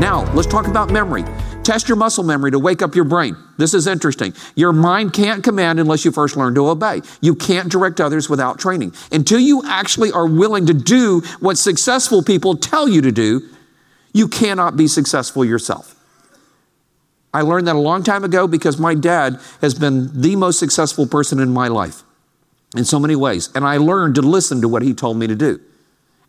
Now, let's talk about memory. Test your muscle memory to wake up your brain. This is interesting. Your mind can't command unless you first learn to obey. You can't direct others without training. Until you actually are willing to do what successful people tell you to do, you cannot be successful yourself. I learned that a long time ago because my dad has been the most successful person in my life in so many ways. And I learned to listen to what he told me to do.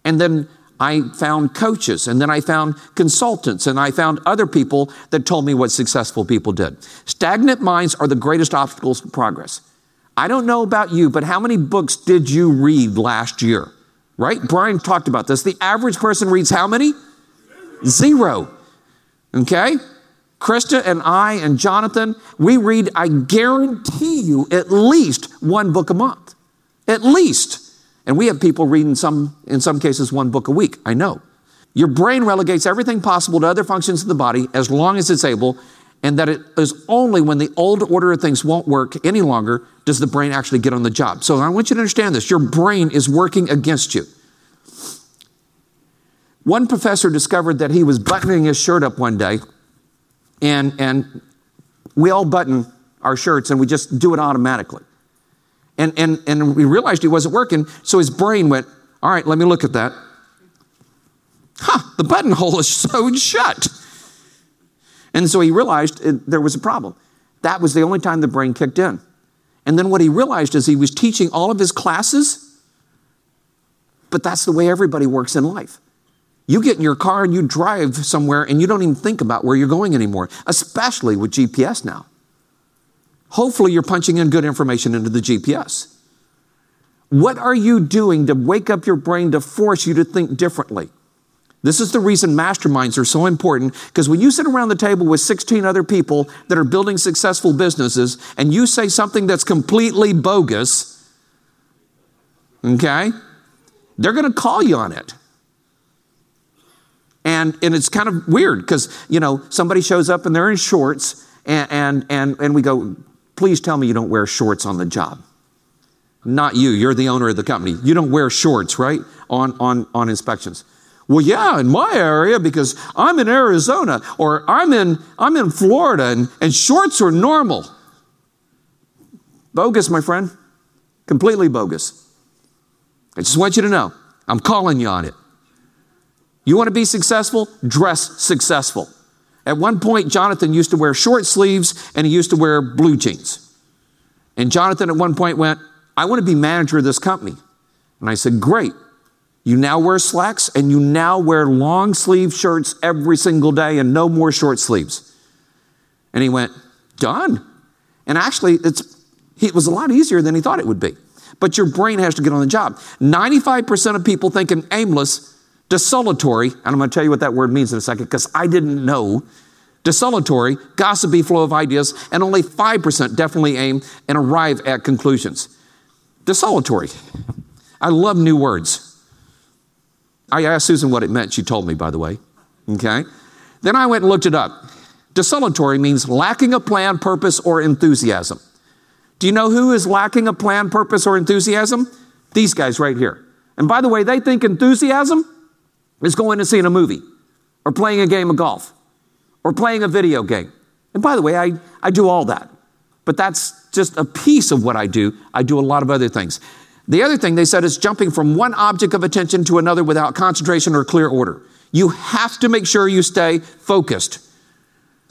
And then I found coaches and then I found consultants and I found other people that told me what successful people did. Stagnant minds are the greatest obstacles to progress. I don't know about you, but how many books did you read last year? Right? Brian talked about this. The average person reads how many? Zero. Okay? Krista and I and Jonathan, we read, I guarantee you, at least one book a month. At least. And we have people reading some, in some cases, one book a week. I know. Your brain relegates everything possible to other functions of the body as long as it's able, and that it is only when the old order of things won't work any longer does the brain actually get on the job. So I want you to understand this your brain is working against you. One professor discovered that he was buttoning his shirt up one day, and, and we all button our shirts and we just do it automatically. And, and, and we realized he wasn't working, so his brain went, All right, let me look at that. Huh, the buttonhole is sewed shut. And so he realized it, there was a problem. That was the only time the brain kicked in. And then what he realized is he was teaching all of his classes, but that's the way everybody works in life. You get in your car and you drive somewhere and you don't even think about where you're going anymore, especially with GPS now. Hopefully, you're punching in good information into the GPS. What are you doing to wake up your brain to force you to think differently? This is the reason masterminds are so important because when you sit around the table with 16 other people that are building successful businesses and you say something that's completely bogus, okay, they're going to call you on it. And, and it's kind of weird because, you know, somebody shows up and they're in shorts and, and, and, and we go, Please tell me you don't wear shorts on the job. Not you, you're the owner of the company. You don't wear shorts, right? On, on, on inspections. Well, yeah, in my area because I'm in Arizona or I'm in, I'm in Florida and, and shorts are normal. Bogus, my friend. Completely bogus. I just want you to know I'm calling you on it. You want to be successful? Dress successful. At one point, Jonathan used to wear short sleeves and he used to wear blue jeans. And Jonathan at one point went, I want to be manager of this company. And I said, Great. You now wear slacks and you now wear long sleeve shirts every single day and no more short sleeves. And he went, Done. And actually, it's, it was a lot easier than he thought it would be. But your brain has to get on the job. 95% of people think I'm aimless desultory, and I'm going to tell you what that word means in a second because I didn't know. Desultory, gossipy flow of ideas, and only 5% definitely aim and arrive at conclusions. Desultory. I love new words. I asked Susan what it meant. She told me, by the way. Okay? Then I went and looked it up. Desultory means lacking a plan, purpose, or enthusiasm. Do you know who is lacking a plan, purpose, or enthusiasm? These guys right here. And by the way, they think enthusiasm is going to seeing a movie or playing a game of golf or playing a video game. And by the way, I, I do all that. But that's just a piece of what I do. I do a lot of other things. The other thing they said is jumping from one object of attention to another without concentration or clear order. You have to make sure you stay focused.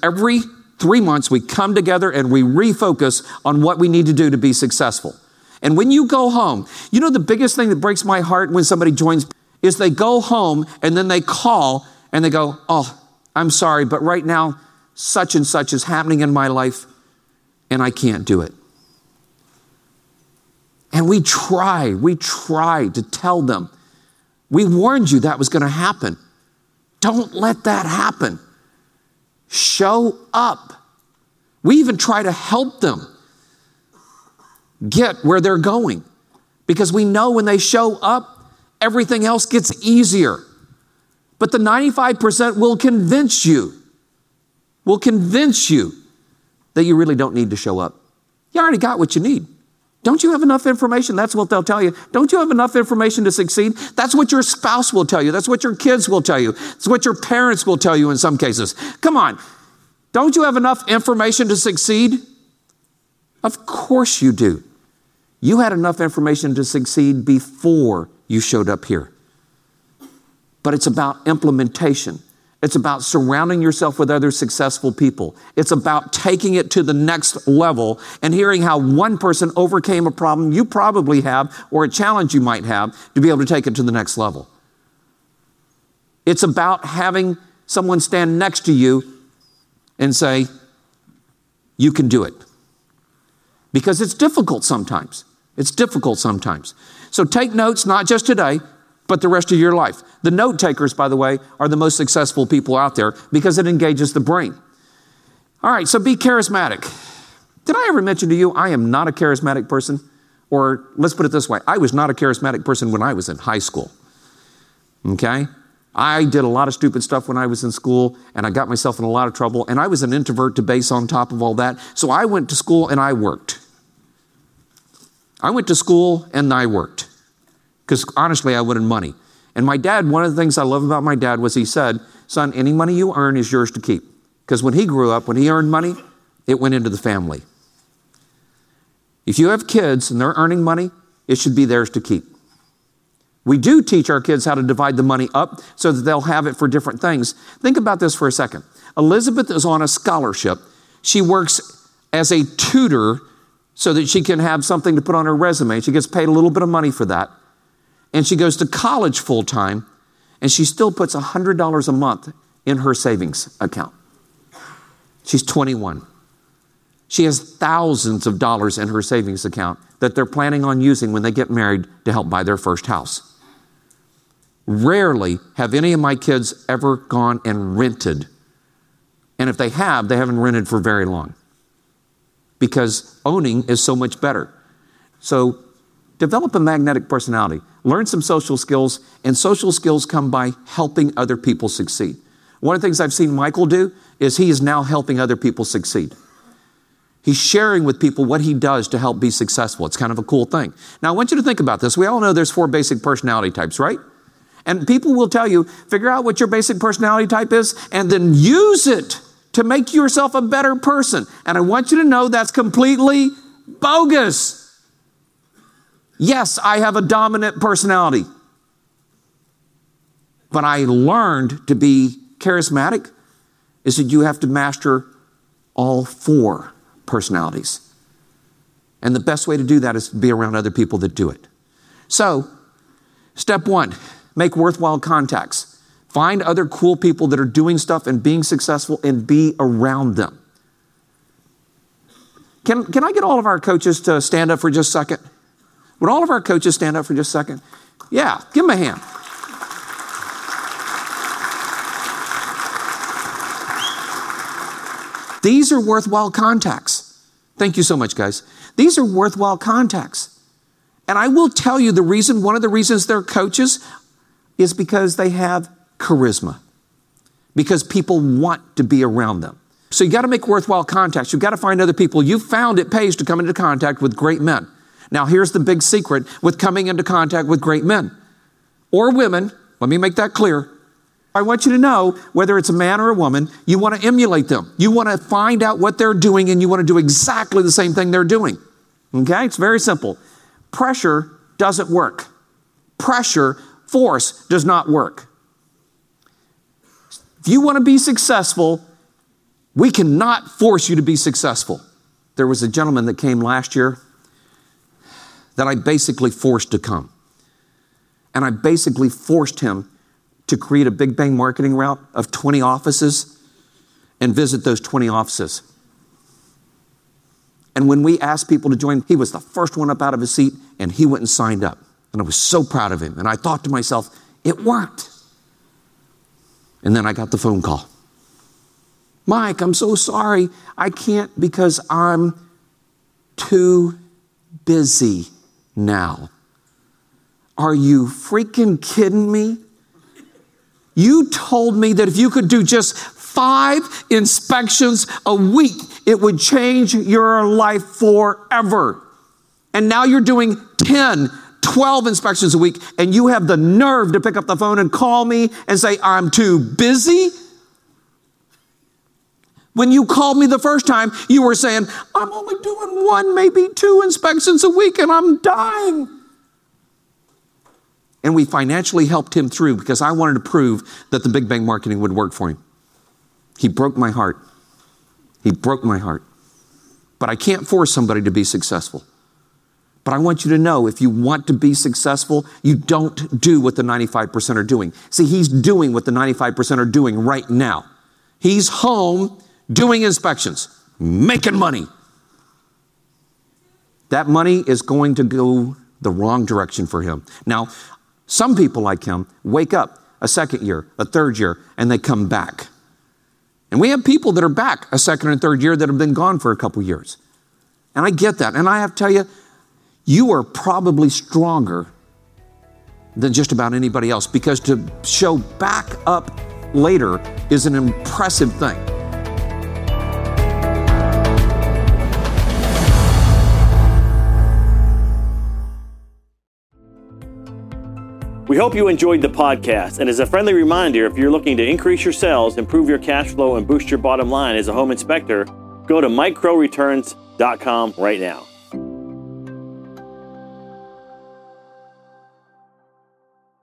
Every three months, we come together and we refocus on what we need to do to be successful. And when you go home, you know the biggest thing that breaks my heart when somebody joins is they go home and then they call and they go, Oh, I'm sorry, but right now, such and such is happening in my life and I can't do it. And we try, we try to tell them, we warned you that was going to happen. Don't let that happen. Show up. We even try to help them get where they're going because we know when they show up, everything else gets easier. But the 95% will convince you, will convince you that you really don't need to show up. You already got what you need. Don't you have enough information? That's what they'll tell you. Don't you have enough information to succeed? That's what your spouse will tell you. That's what your kids will tell you. It's what your parents will tell you in some cases. Come on. Don't you have enough information to succeed? Of course you do. You had enough information to succeed before you showed up here. But it's about implementation. It's about surrounding yourself with other successful people. It's about taking it to the next level and hearing how one person overcame a problem you probably have or a challenge you might have to be able to take it to the next level. It's about having someone stand next to you and say, You can do it. Because it's difficult sometimes. It's difficult sometimes. So take notes, not just today, but the rest of your life. The note takers, by the way, are the most successful people out there because it engages the brain. All right, so be charismatic. Did I ever mention to you I am not a charismatic person? Or let's put it this way I was not a charismatic person when I was in high school. Okay? I did a lot of stupid stuff when I was in school and I got myself in a lot of trouble and I was an introvert to base on top of all that. So I went to school and I worked. I went to school and I worked because honestly, I wanted money. And my dad, one of the things I love about my dad was he said, Son, any money you earn is yours to keep. Because when he grew up, when he earned money, it went into the family. If you have kids and they're earning money, it should be theirs to keep. We do teach our kids how to divide the money up so that they'll have it for different things. Think about this for a second. Elizabeth is on a scholarship. She works as a tutor so that she can have something to put on her resume. She gets paid a little bit of money for that and she goes to college full time, and she still puts $100 a month in her savings account. She's 21. She has thousands of dollars in her savings account that they're planning on using when they get married to help buy their first house. Rarely have any of my kids ever gone and rented. And if they have, they haven't rented for very long because owning is so much better. So develop a magnetic personality learn some social skills, and social skills come by helping other people succeed. One of the things I've seen Michael do is he is now helping other people succeed. He's sharing with people what he does to help be successful. It's kind of a cool thing. Now, I want you to think about this. We all know there's four basic personality types, right? And people will tell you, figure out what your basic personality type is and then use it to make yourself a better person. And I want you to know that's completely bogus. Yes, I have a dominant personality. But I learned to be charismatic is that you have to master all four personalities. And the best way to do that is to be around other people that do it. So, step one, make worthwhile contacts. Find other cool people that are doing stuff and being successful and be around them. Can, can I get all of our coaches to stand up for just a second? Would all of our coaches stand up for just a second? Yeah, give them a hand. These are worthwhile contacts. Thank you so much, guys. These are worthwhile contacts. And I will tell you the reason, one of the reasons they're coaches is because they have charisma, because people want to be around them. So you got to make worthwhile contacts. You've got to find other people. You found it pays to come into contact with great men. Now, here's the big secret with coming into contact with great men or women. Let me make that clear. I want you to know whether it's a man or a woman, you want to emulate them. You want to find out what they're doing and you want to do exactly the same thing they're doing. Okay? It's very simple. Pressure doesn't work. Pressure, force does not work. If you want to be successful, We cannot force you to be successful. There was a gentleman that came last year that I basically forced to come. And I basically forced him to create a big bang marketing route of 20 offices and visit those 20 offices. And when we asked people to join, he was the first one up out of his seat and he went and signed up. And I was so proud of him. And I thought to myself, it worked. And then I got the phone call. Mike, I'm so sorry. I can't because I'm too busy now. Are you freaking kidding me? You told me that if you could do just five inspections a week, it would change your life forever. And now you're doing 10, 12 inspections a week, and you have the nerve to pick up the phone and call me and say, I'm too busy. When you called me the first time, you were saying, I'm only doing one, maybe two inspections a week, and I'm dying. And we financially helped him through because I wanted to prove that the Big Bang marketing would work for him. He broke my heart. He broke my heart. But I can't force somebody to be successful. But I want you to know if you want to be successful, you don't do what the 95% are doing. See, he's doing what the 95% are doing right now. He's home doing inspections, making money. That money is going to go the wrong direction for him. Now, some people like him wake up a second year, a third year, and they come back. And we have people that are back a second and third year that have been gone for a couple years. And I get that. And I have to tell you, you are probably stronger than just about anybody else because to show back up later is an impressive thing. We hope you enjoyed the podcast. And as a friendly reminder, if you're looking to increase your sales, improve your cash flow, and boost your bottom line as a home inspector, go to mikecrowreturns.com right now.